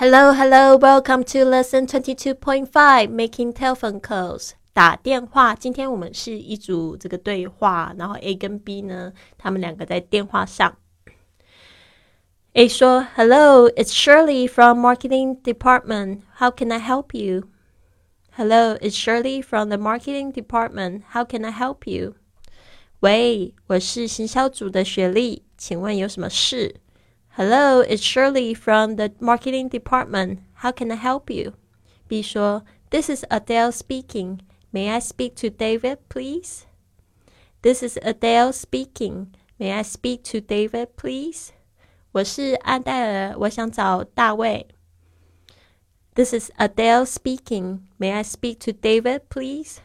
Hello, hello, welcome to lesson twenty two point five, making telephone calls. 打电话。今天我们是一组这个对话，然后 A 跟 B 呢，他们两个在电话上。A 说：“Hello, it's Shirley from marketing department. How can I help you?” Hello, it's Shirley from the marketing department. How can I help you? 喂，我是行销组的雪莉，请问有什么事 ？Hello, it's Shirley from the marketing department. How can I help you? B 说：“This is Adele speaking. May I speak to David, please? This is Adele speaking. May I speak to David, please? 我是安黛尔，我想找大卫。This is Adele speaking. May I speak to David, please?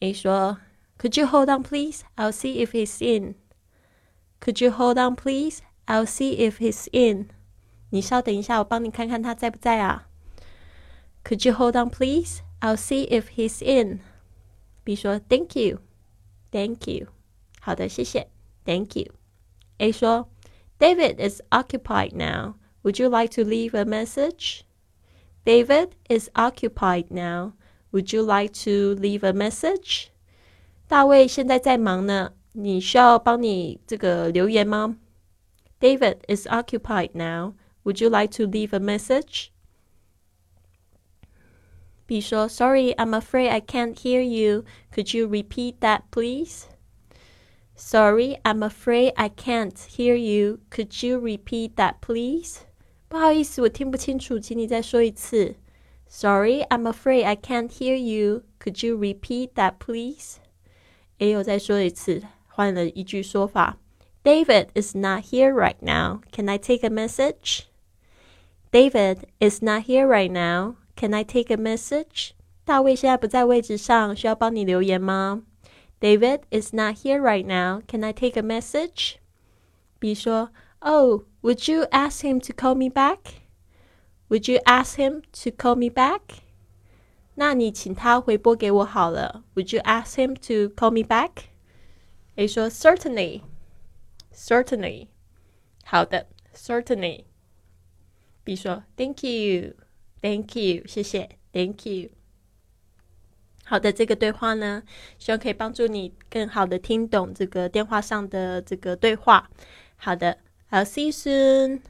A 说：“Could you hold on, please? I'll see if he's in. Could you hold on, please? I'll see if he's in. 你稍等一下，我帮你看看他在不在啊。Could you hold on, please? I'll see if he's in. B 说：“Thank you, thank you。”好的，谢谢，Thank you。A 说：“David is occupied now. Would you like to leave a message?” David is occupied now. Would you like to leave a message? 大卫现在在忙呢，你需要帮你这个留言吗 ？David is occupied now. Would you like to leave a message? B 说：“Sorry, I'm afraid I can't hear you. Could you repeat that, please?” Sorry, I'm afraid I can't hear you. Could you repeat that, please? 不好意思，我听不清楚，请你再说一次。Sorry, I'm afraid I can't hear you. Could you repeat that, please? 也有再说一次，换了一句说法。 David is not here right now. Can I take a message? David is not here right now. Can I take a message? 大卫现在不在位置上，需要帮你留言吗？David is not here right now. Can I take a message? B 说：“Oh, would you ask him to call me back? Would you ask him to call me back? 那你请他回拨给我好了。Would you ask him to call me back? A 说：“Certainly, certainly。”好的，certainly。B 说：“Thank you, thank you，谢谢，Thank you。”好的，这个对话呢，希望可以帮助你更好的听懂这个电话上的这个对话。好的，I'll see you soon.